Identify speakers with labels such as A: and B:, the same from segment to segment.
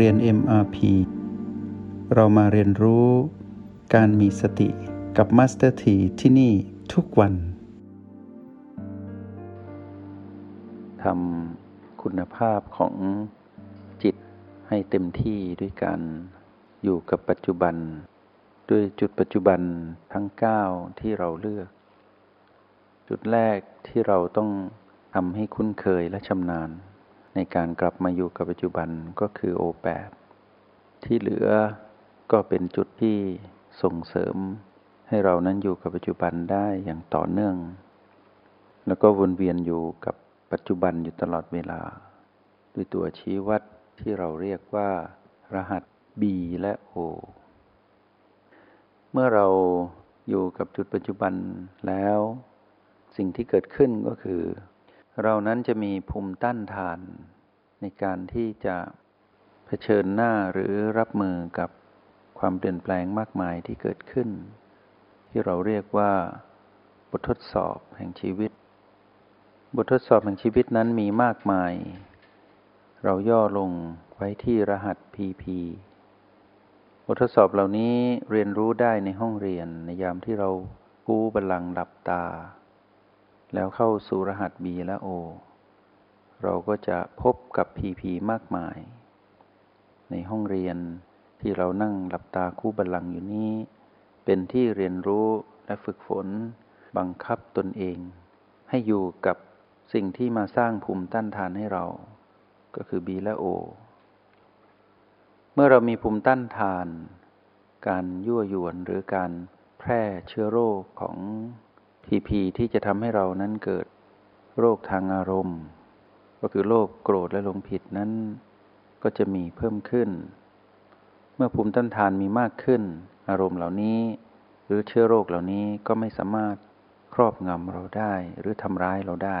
A: เรียน MRP เรามาเรียนรู้การมีสติกับ Master T ที่ที่นี่ทุกวันทำคุณภาพของจิตให้เต็มที่ด้วยการอยู่กับปัจจุบัน ด้วยจุดปัจจุบันทั้ง 9 ที่เราเลือก จุดแรกที่เราต้องทำให้คุ้นเคยและชำนาญ ในการกลับมาอยู่กับปัจจุบันก็คือโอแปดที่เหลือก็เป็นจุดที่ส่งเสริม ให้เรานั้นอยู่กับปัจจุบันได้อย่างต่อเนื่อง แล้วก็วนเวียนอยู่กับปัจจุบันอยู่ตลอดเวลา ด้วยตัวชี้วัดที่เราเรียกว่า รหัส B และ O เมื่อเราอยู่กับจุดปัจจุบันแล้ว สิ่งที่เกิดขึ้นก็คือ เรานั้นจะมีภูมิต้านทาน ในการที่จะเผชิญหน้าหรือรับมือกับความเปลี่ยนแปลงมากมายที่เกิดขึ้น ที่เราเรียกว่า บททดสอบแห่งชีวิต บททดสอบแห่งชีวิตนั้นมีมากมาย เราย่อลงไว้ที่รหัส PP บททดสอบเหล่านี้เรียนรู้ได้ในห้องเรียนในยามที่เรากู้บัลลังก์หลับตา แล้วเข้าสู่รหัส B และ O เราก็จะพบกับ PP มากมาย ในห้องเรียนที่เรานั่งหลับตาคู่บัลลังก์อยู่นี้ เป็นที่เรียนรู้และฝึกฝน บังคับตนเอง ให้อยู่กับสิ่งที่มาสร้างภูมิต้านทานให้เรา ก็คือ B และ O เมื่อเรามีภูมิต้านทาน การยั่วยวนหรือการแพร่เชื้อโรคของ พีพีที่จะทำให้เรานั้นเกิดโรคทางอารมณ์ ก็คือโรคโกรธและหลงผิดนั้น ก็จะมีเพิ่มขึ้น เมื่อภูมิต้านทานมีมากขึ้น อารมณ์เหล่านี้ หรือเชื้อโรคเหล่านี้ก็ไม่สามารถครอบงำเราได้หรือทำร้ายเราได้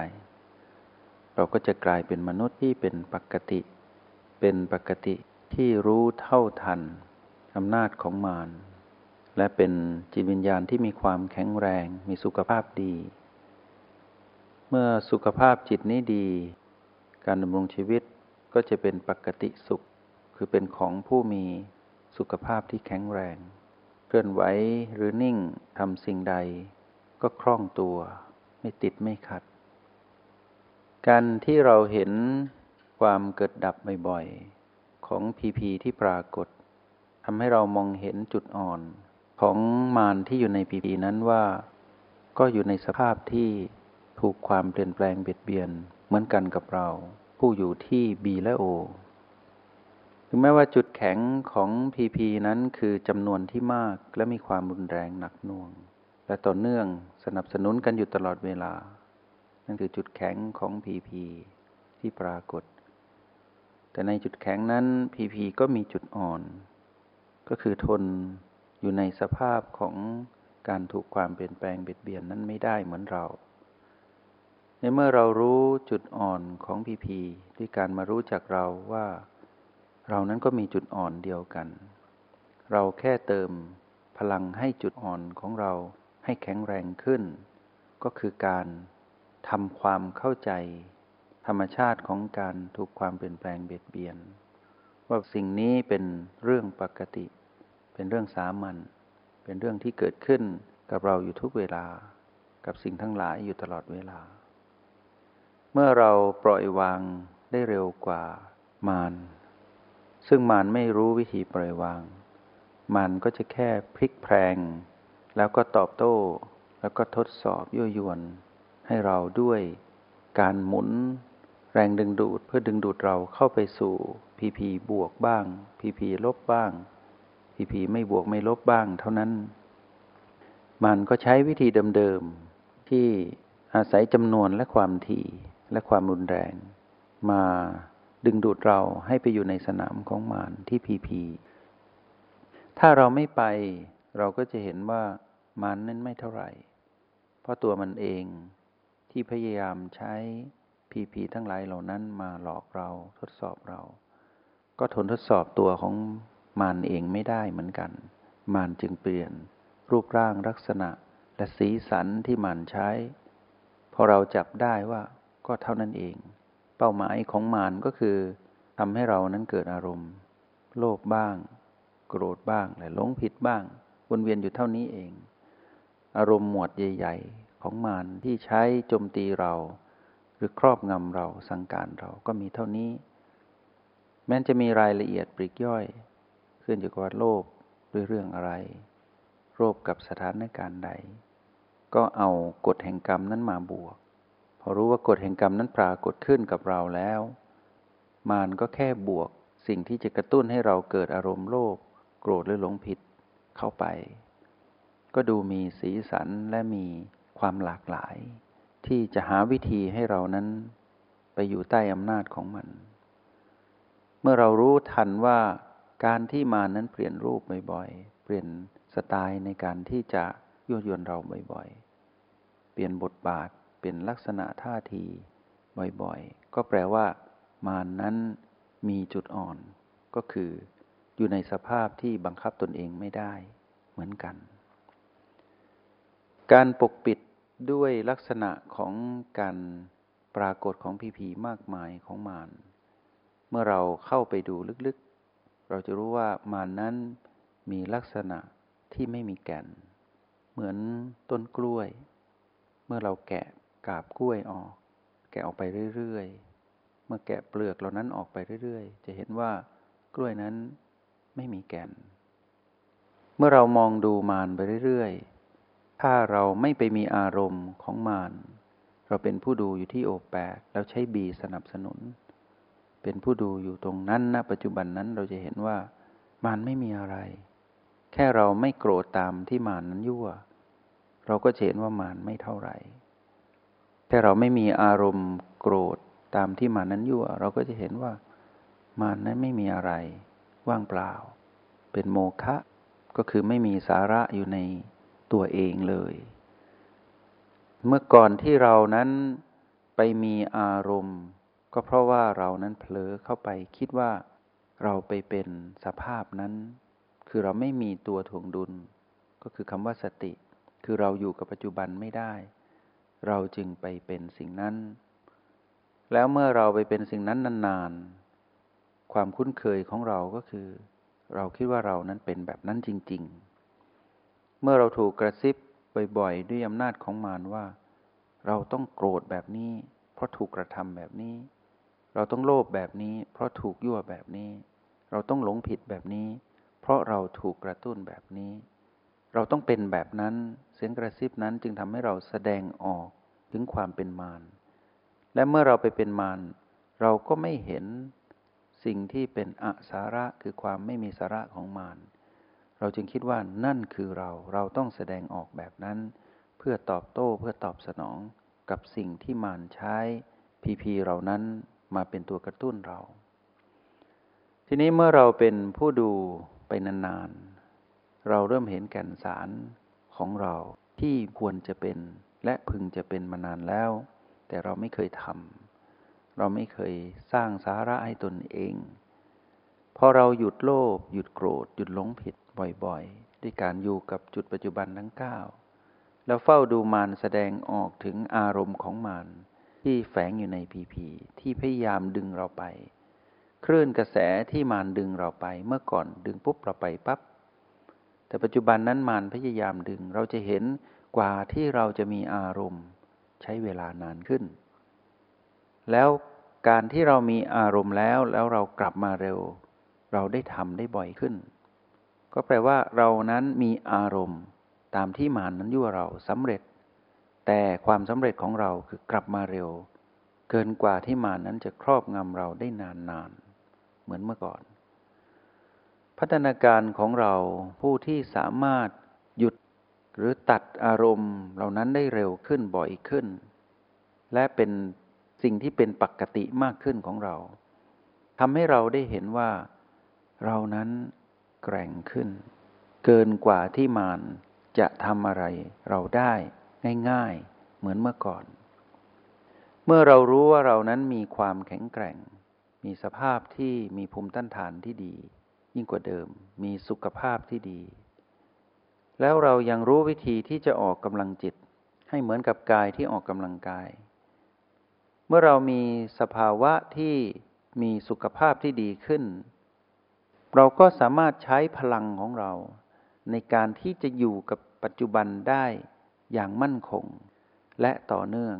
A: เราก็จะกลายเป็นมนุษย์ที่เป็นปกติ เป็นปกติที่รู้เท่าทันอำนาจของมาร และเป็นจิตวิญญาณที่มีความแข็งแรง มีสุขภาพดี เมื่อสุขภาพจิตนี้ดี การดำรงชีวิตก็จะเป็นปกติสุข คือเป็นของผู้มีสุขภาพที่แข็งแรง เคลื่อนไหวหรือนิ่งทำสิ่งใด ก็คล่องตัว ไม่ติดไม่ขัด การที่เราเห็นความเกิดดับบ่อยๆ ของพีพีที่ปรากฏทำให้เรามองเห็นจุดอ่อน ของมารที่อยู่ในพีพีนั้นว่า ก็อยู่ในสภาพที่ถูกความเปลี่ยนแปลงเบียดเบียนเหมือนกันกับเรา ผู้อยู่ที่บีและโอถึงแม้ว่าจุดแข็งของพีพีนั้นคือจำนวนที่มากและมีความรุนแรงหนักหน่วง และต่อเนื่องสนับสนุนกันอยู่ตลอดเวลา นั่นคือจุดแข็งของพีพีที่ปรากฏ แต่ในจุดแข็งนั้นพีพีก็มีจุดอ่อน ก็คือทน อยู่ในสภาพของการถูกความเปลี่ยนแปลงเบียดเบียนนั้นไม่ได้เหมือนเรา ในเมื่อเรารู้จุดอ่อนของพีพีด้วยการมารู้จักเราว่า เรานั้นก็มีจุดอ่อนเดียวกัน เราแค่เติมพลังให้จุดอ่อนของเราให้แข็งแรงขึ้น ก็คือการทำความเข้าใจ ธรรมชาติของการถูกความเปลี่ยนแปลงเบียดเบียน ว่าสิ่งนี้เป็นเรื่องปกติ เป็นเรื่องสามัญเป็นเรื่องที่เกิดขึ้นกับเราอยู่ทุกเวลา กับสิ่งทั้งหลายอยู่ตลอดเวลา เมื่อเราปล่อยวางได้เร็วกว่ามารซึ่งมารไม่รู้วิธีปล่อยวางมารก็จะแค่พลิกแพลง แล้วก็ตอบโต้ แล้วก็ทดสอบยั่วยวน ให้เราด้วยการหมุน แรงดึงดูดเพื่อดึงดูดเราเข้าไปสู่พีพีบวกบ้างพีพีลบบ้าง พีพีไม่บวกไม่ลบบ้างเท่านั้น มันก็ใช้วิธีเดิมๆ ที่อาศัยจำนวนและความถี่และความรุนแรง มาดึงดูดเราให้ไปอยู่ในสนามของมารที่พีพี ถ้าเราไม่ไปเราก็จะเห็นว่ามันนั้นไม่เท่าไหร่ เพราะตัวมันเองที่พยายามใช้พีพีทั้งหลายเหล่านั้นมาหลอกเราทดสอบเรา ก็ทนทดสอบตัวของ มารเองไม่ได้เหมือนกัน มารจึงเปลี่ยน รูปร่างลักษณะและสีสันที่มารใช้ พอเราจับได้ว่าก็เท่านั้นเอง เป้าหมายของมารก็คือทำให้เรานั้นเกิดอารมณ์ โลภบ้าง โกรธบ้างและหลงผิดบ้างวนเวียนอยู่เท่านี้เอง อารมณ์หมวดใหญ่ ๆ ของมารที่ใช้โจมตีเรา หรือครอบงำเราสังการเราก็มีเท่านี้ แม้จะมีรายละเอียดปริกย่อย ขึ้นอยู่กับว่าโลภด้วยเรื่องอะไร โลภกับสถานการณ์ใด ก็เอากฎแห่งกรรมนั้นมาบวก พอรู้ว่ากฎแห่งกรรมนั้นปรากฏขึ้นกับเราแล้ว มารก็แค่บวกสิ่งที่จะกระตุ้นให้เราเกิดอารมณ์โลภโกรธหรือหลงผิดเข้าไป ก็ดูมีสีสันและมีความหลากหลาย ที่จะหาวิธีให้เรานั้นไปอยู่ใต้อำนาจของมัน เมื่อเรารู้ทันว่า การที่มานั้นเปลี่ยนรูปบ่อยๆ เปลี่ยนสไตล์ในการที่จะยั่วยวนเราบ่อยๆ เปลี่ยนบทบาท เปลี่ยนลักษณะท่าทีบ่อยๆ ก็แปลว่า มานนั้นมีจุดอ่อน ก็คือ อยู่ในสภาพที่บังคับตนเองไม่ได้เหมือนกัน การปกปิดด้วยลักษณะของการปรากฏของผีผีมากมายของมาร เมื่อเราเข้าไปดูลึกๆ เราจะรู้ว่ามารนั้นมีลักษณะที่ไม่มีแก่น เหมือนต้นกล้วย เมื่อเราแกะกาบกล้วยออก แกะออกไปเรื่อยๆ เมื่อแกะเปลือกเหล่านั้นออกไปเรื่อยๆ จะเห็นว่ากล้วยนั้นไม่มีแก่น เมื่อเรามองดูมารไปเรื่อยๆ ถ้าเราไม่ไปมีอารมณ์ของมารเราเป็นผู้ดูอยู่ที่โอแปกแล้วใช้บีสนับสนุน เป็นผู้ดูอยู่ตรงนั้นณปัจจุบันนั้นเราจะเห็นว่ามารไม่มีอะไร แค่เราไม่โกรธตามที่มานนั้นยั่ว เราก็เห็นว่ามารไม่เท่าไหร่แค่เราไม่มีอารมณ์โกรธตามที่มารนั้นยั่ว เราก็จะเห็นว่ามารนั้นไม่มีอะไร ว่างเปล่า เป็นโมฆะก็คือไม่มีสาระอยู่ในตัวเองเลย เมื่อก่อนที่เรานั้นไปมีอารมณ์ ก็เพราะว่าเรานั้นเผลอเข้าไปคิดว่าเราไปเป็นสภาพนั้น คือเราไม่มีตัวถ่วงดุล ก็คือคำว่าสติ คือเราอยู่กับปัจจุบันไม่ได้ เราจึงไปเป็นสิ่งนั้น แล้วเมื่อเราไปเป็นสิ่งนั้นนานๆ ความคุ้นเคยของเราก็คือ เราคิดว่าเรานั้นเป็นแบบนั้นจริง ๆ เมื่อเราถูกกระซิบบ่อยๆ ด้วยอำนาจของมารว่า เราต้องโกรธแบบนี้ เพราะถูกกระทำแบบนี้ เราต้องโลภแบบนี้ เพราะถูกยั่วแบบนี้ เราต้องหลงผิดแบบนี้ เพราะเราถูกกระตุ้นแบบนี้ เราต้องเป็นแบบนั้นเสียงกระซิบนั้นจึงทำให้เราแสดงออกถึงความเป็นมารและเมื่อเราไปเป็นมารเราก็ไม่เห็นสิ่งที่เป็นอสาระคือความไม่มีสาระของมารเราจึงคิดว่านั่นคือเราเราต้องแสดงออกแบบนั้น เพื่อตอบโต้เพื่อตอบสนองกับสิ่งที่มารใช้พีพีเรานั้น มาเป็นตัวกระตุ้นเรา ทีนี้เมื่อเราเป็นผู้ดูไปนานๆ เราเริ่มเห็นแก่นสารของเราที่ควรจะเป็นและพึงจะเป็นมานานแล้ว แต่เราไม่เคยทำเราไม่เคยสร้างสาระให้ตนเองพอเราหยุดโลภหยุดโกรธ หยุดหลงผิดบ่อยๆ ด้วยการอยู่กับจุดปัจจุบันทั้งเก้าแล้วเฝ้าดูมารแสดงออกถึงอารมณ์ของมาร ที่แฝงอยู่ในพีพีที่พยายามดึงเราไป คลื่นกระแสที่มารดึงเราไปเมื่อก่อนดึงปุ๊บเราไปปับ๊บแต่ปัจจุบันนั้นมารพยายามดึงเราจะเห็นกว่าที่เราจะมีอารมณ์ใช้เวลานานขึ้น แล้วการที่เรามีอารมณ์แล้วแล้วเรากลับมาเร็ว เราได้ทำได้บ่อยขึ้น ก็แปลว่าเรานั้นมีอารมณ์ตามที่มานนั้นยั่วเราสำเร็จ แต่ความสำเร็จของเราคือกลับมาเร็ว เกินกว่าที่มานนั้นจะครอบงำเราได้นานนานเหมือนเมื่อก่อน พัฒนาการของเราผู้ที่สามารถหยุดหรือตัดอารมณ์เหล่านั้นได้เร็วขึ้นบ่อยขึ้น และเป็นสิ่งที่เป็นปกติมากขึ้นของเราทำให้เราได้เห็นว่า เรานั้นแกร่งขึ้น เกินกว่าที่มารจะทำอะไรเราได้ ง่ายๆ เหมือนเมื่อก่อน เมื่อเรารู้ว่าเรานั้นมีความแข็งแกร่ง มีสภาพที่มีภูมิต้านทานที่ดี ยิ่งกว่าเดิม มีสุขภาพที่ดี แล้วเรายังรู้วิธีที่จะออกกำลังจิต ให้เหมือนกับกายที่ออกกำลังกาย เมื่อเรามีสภาวะที่มีสุขภาพที่ดีขึ้น เราก็สามารถใช้พลังของเราในการที่จะอยู่กับปัจจุบันได้ อย่างมั่นคง และต่อเนื่อง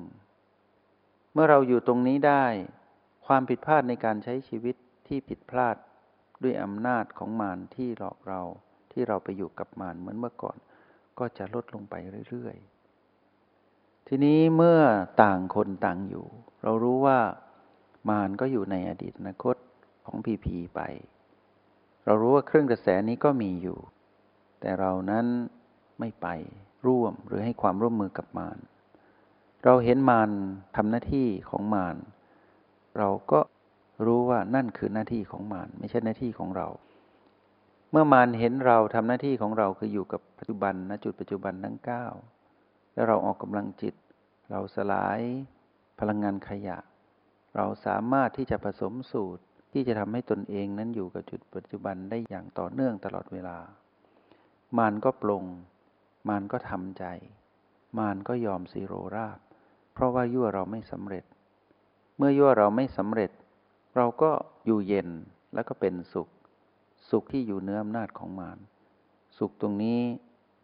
A: เมื่อเราอยู่ตรงนี้ได้ ความผิดพลาดในการใช้ชีวิตที่ผิดพลาดด้วยอำนาจของมารที่หลอกเราที่เราไปอยู่กับมารเหมือนเมื่อก่อน ก็จะลดลงไปเรื่อยๆ ทีนี้เมื่อต่างคนต่างอยู่ เรารู้ว่ามารก็อยู่ในอดีตอนาคตของพีพีไป เรารู้ว่าเครื่องกระแสนี้ก็มีอยู่ แต่เรานั้นไม่ไป ร่วมหรือให้ความร่วมมือกับมาร เราเห็นมารทำหน้าที่ของมาร เราก็รู้ว่านั่นคือหน้าที่ของมารไม่ใช่หน้าที่ของเรา เมื่อมารเห็นเราทำหน้าที่ของเราคืออยู่กับปัจจุบันณจุดปัจจุบันทั้งเก้าแล้วเราออกกำลังจิต เราสลายพลังงานขยะ เราสามารถที่จะผสมสูตรที่จะทำให้ตนเองนั้นอยู่กับจุดปัจจุบันได้อย่างต่อเนื่องตลอดเวลา มารก็ปลง มารก็ทำใจ มารก็ยอมสีโรราบ เพราะว่ายั่วเราไม่สำเร็จ เมื่อยั่วเราไม่สำเร็จ เราก็อยู่เย็นแล้วก็เป็นสุข สุขที่อยู่เนื้ออำนาจของมารสุขตรงนี้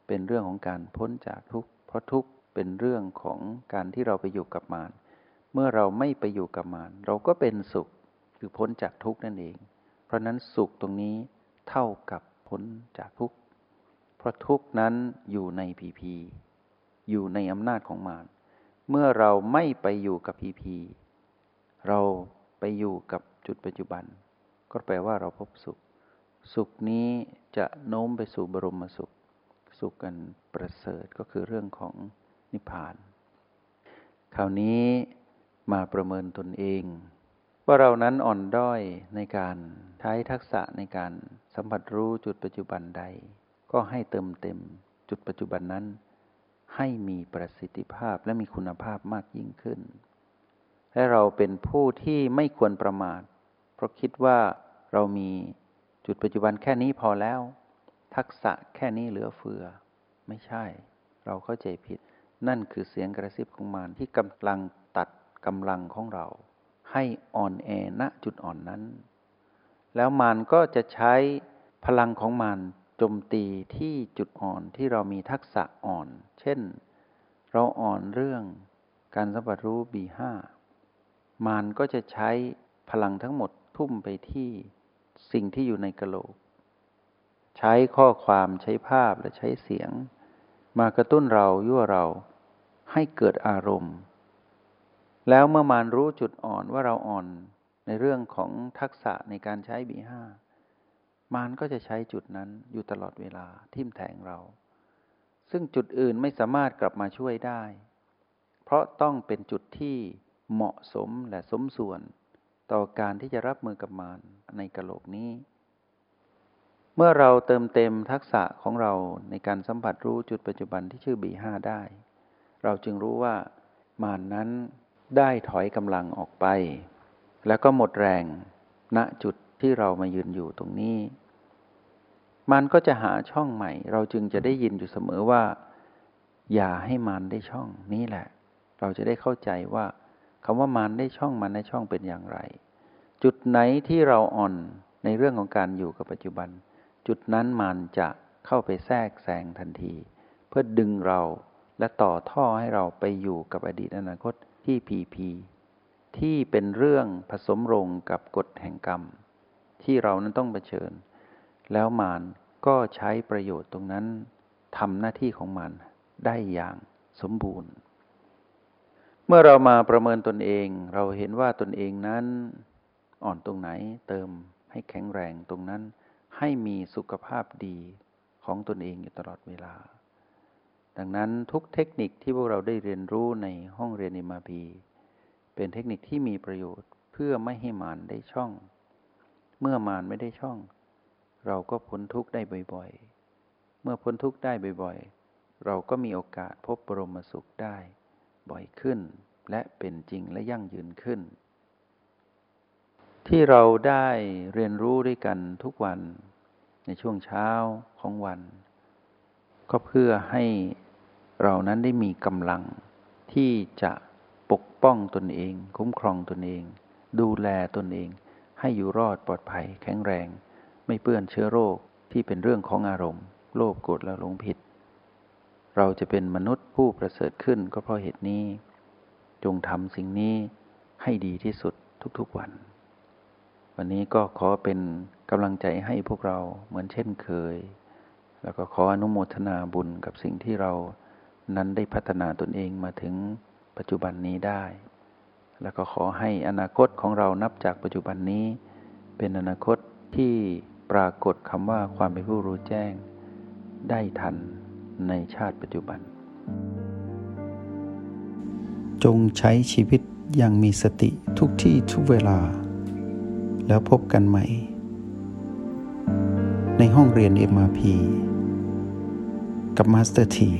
A: เป็นเรื่องของการพ้นจากทุกข์ เพราะทุกข์เป็นเรื่องของการที่เราไปอยู่กับมารเมื่อเราไม่ไปอยู่กับมารเราก็เป็นสุขคือพ้นจากทุกข์นั่นเอง เพราะนั้นสุขตรงนี้เท่ากับพ้นจากทุกข์ เพราะทุกนั้นอยู่ในพีพีอยู่ในอำนาจของมารเมื่อเราไม่ไปอยู่กับพีพีเราไปอยู่กับจุดปัจจุบัน ก็แปลว่าเราพบสุข สุขนี้จะโน้มไปสู่บรมสุข สุขกันประเสริฐก็คือเรื่องของนิพพาน คราวนี้มาประเมินตนเอง ว่าเรานั้นอ่อนด้อยในการใช้ทักษะในการสัมผัสรู้จุดปัจจุบันใด ก็ให้เติมเต็มจุดปัจจุบันนั้น ให้มีประสิทธิภาพและมีคุณภาพมากยิ่งขึ้น และเราเป็นผู้ที่ไม่ควรประมาท เพราะคิดว่าเรามีจุดปัจจุบันแค่นี้พอแล้ว ทักษะแค่นี้เหลือเฟือ ไม่ใช่ เราเข้าใจผิด นั่นคือเสียงกระซิบของมารที่กำลังตัดกำลังของเรา ให้อ่อนแอณจุดอ่อนนั้น แล้วมารก็จะใช้พลังของมาร จมตีที่จุดอ่อนที่เรามีทักษะอ่อน เช่น เราอ่อนเรื่องการสัมผัสรู้บีห้ามานก็จะใช้พลังทั้งหมดทุ่มไปที่สิ่งที่อยู่ในกระโหลก ใช้ข้อความใช้ภาพและใช้เสียง มากระตุ้นเรายั่วเราให้เกิดอารมณ์ แล้วเมื่อมานรู้จุดอ่อนว่าเราอ่อนในเรื่องของทักษะในการใช้บีห้า มารก็จะใช้จุดนั้นอยู่ตลอดเวลาทิ่มแทงเรา ซึ่งจุดอื่นไม่สามารถกลับมาช่วยได้ เพราะต้องเป็นจุดที่เหมาะสมและสมส่วน ต่อการที่จะรับมือกับมารในกะโหลกนี้ เมื่อเราเติมเต็มทักษะของเราในการสัมผัสรู้จุดปัจจุบันที่ชื่อบีห้าได้ เราจึงรู้ว่ามารนั้นได้ถอยกำลังออกไป แล้วก็หมดแรงณจุด ที่เรามายืนอยู่ตรงนี้ มันก็จะหาช่องใหม่ เราจึงจะได้ยินอยู่เสมอว่า อย่าให้มันได้ช่องนี้แหละ เราจะได้เข้าใจว่าคำว่ามันได้ช่องมันได้ช่องเป็นอย่างไร จุดไหนที่เราอ่อนในเรื่องของการอยู่กับปัจจุบัน จุดนั้นมันจะเข้าไปแทรกแซงทันที เพื่อดึงเราและต่อท่อให้เราไปอยู่กับอดีตอนาคตที่พีพีที่เป็นเรื่องผสมรงกับกฎแห่งกรรม ที่เรานั้นต้องเผชิญ แล้วมารก็ใช้ประโยชน์ตรงนั้นทำหน้าที่ของมันได้อย่างสมบูรณ์ เมื่อเรามาประเมินตนเอง เราเห็นว่าตนเองนั้น อ่อนตรงไหนเติมให้แข็งแรงตรงนั้น ให้มีสุขภาพดีของตนเองอยู่ตลอดเวลา ดังนั้นทุกเทคนิคที่พวกเราได้เรียนรู้ในห้องเรียนอิมาพีเป็นเทคนิคที่มีประโยชน์เพื่อไม่ให้มานได้ช่อง เมื่อมานไม่ได้ช่อง เราก็พ้นทุกข์ได้บ่อยๆ เมื่อพ้นทุกข์ได้บ่อยๆ เราก็มีโอกาสพบบรมสุขได้ บ่อยขึ้น และเป็นจริงและยั่งยืนขึ้น ที่เราได้เรียนรู้ด้วยกันทุกวัน ในช่วงเช้าของวัน ก็เพื่อให้เรานั้นได้มีกำลังที่จะปกป้องตนเอง คุ้มครองตนเอง ดูแลตนเอง ให้อยู่รอดปลอดภัย แข็งแรง ไม่เปื้อนเชื้อโรคที่เป็นเรื่องของอารมณ์ โลภโกรธและหลงผิด เราจะเป็นมนุษย์ผู้ประเสริฐขึ้นก็เพราะเหตุนี้ จงทำสิ่งนี้ให้ดีที่สุดทุกๆวัน วันนี้ก็ขอเป็นกำลังใจให้พวกเราเหมือนเช่นเคย แล้วก็ขออนุโมทนาบุญกับสิ่งที่เรานั้นได้พัฒนาตนเองมาถึงปัจจุบันนี้ได้ แล้วก็ขอให้อนาคตของเรานับจากปัจจุบันนี้ เป็นอนาคตที่ปรากฏคำว่าความเป็นผู้รู้แจ้ง ได้ทันในชาติปัจจุบัน
B: จงใช้ชีวิตอย่างมีสติทุกที่ทุกเวลา แล้วพบกันใหม่ ในห้องเรียน MRP กับ Master ที